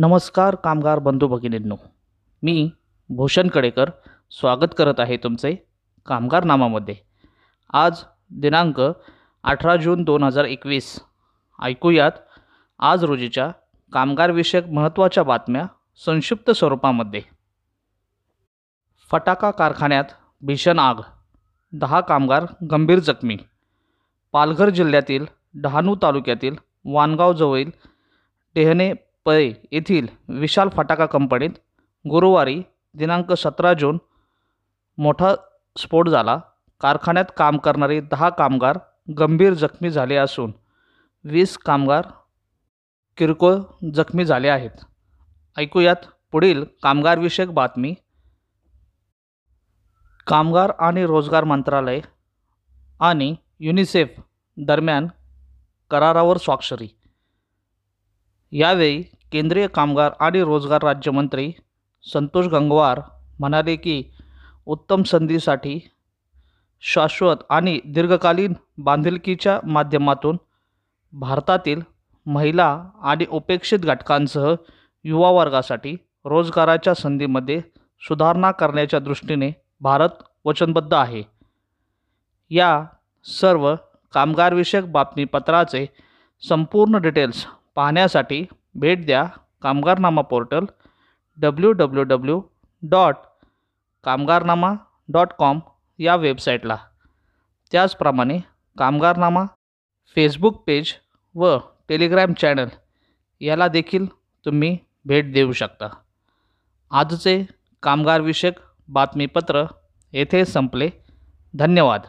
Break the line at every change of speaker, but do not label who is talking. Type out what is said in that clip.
नमस्कार कामगार बंधू भगिनींनो. मी भूषण कडेकर स्वागत करत आहे तुमचे कामगार नामामध्ये आज दिनांक अठरा जून दोन हजार एकवीस. ऐकूयात आज रोजीच्या कामगारविषयक महत्त्वाच्या बातम्या संक्षिप्त स्वरूपामध्ये. फटाका कारखान्यात भीषण आग दहा कामगार गंभीर जखमी. पालघर जिल्ह्यातील डहाणू तालुक्यातील वानगावजवळील टेहने पै येथील विशाल फटाका कंपनीत गुरुवारी दिनांक सतरा जून मोठा स्फोट झाला. कारखान्यात काम करणारे दहा कामगार गंभीर जखमी झाले असून वीस कामगार किरकोळ जखमी झाले आहेत. ऐकूयात पुढील कामगारविषयक बातमी. कामगार आणि रोजगार मंत्रालय आणि युनिसेफ दरम्यान करारावर स्वाक्षरी. यावेळी केंद्रीय कामगार आणि रोजगार राज्यमंत्री संतोष गंगवार म्हणाले की उत्तम संधीसाठी शाश्वत आणि दीर्घकालीन बांधिलकीच्या माध्यमातून भारतातील महिला आणि उपेक्षित घटकांसह युवा वर्गासाठी रोजगाराच्या संधीमध्ये सुधारणा करण्याच्या दृष्टीने भारत वचनबद्ध आहे. या सर्व कामगारविषयक बातमीपत्राचे संपूर्ण डिटेल्स पाहण्यासाठी भेट द्या Kamgarnama portal W W W dot Kamgarnama dot com या वेबसाईटला त्याचप्रमाणे कामगारनामा फेसबुक पेज व टेलिग्रॅम चॅनल याला देखील तुम्ही भेट देऊ शकता. आजचे कामगारविषयक बातमीपत्र येथे संपले. धन्यवाद.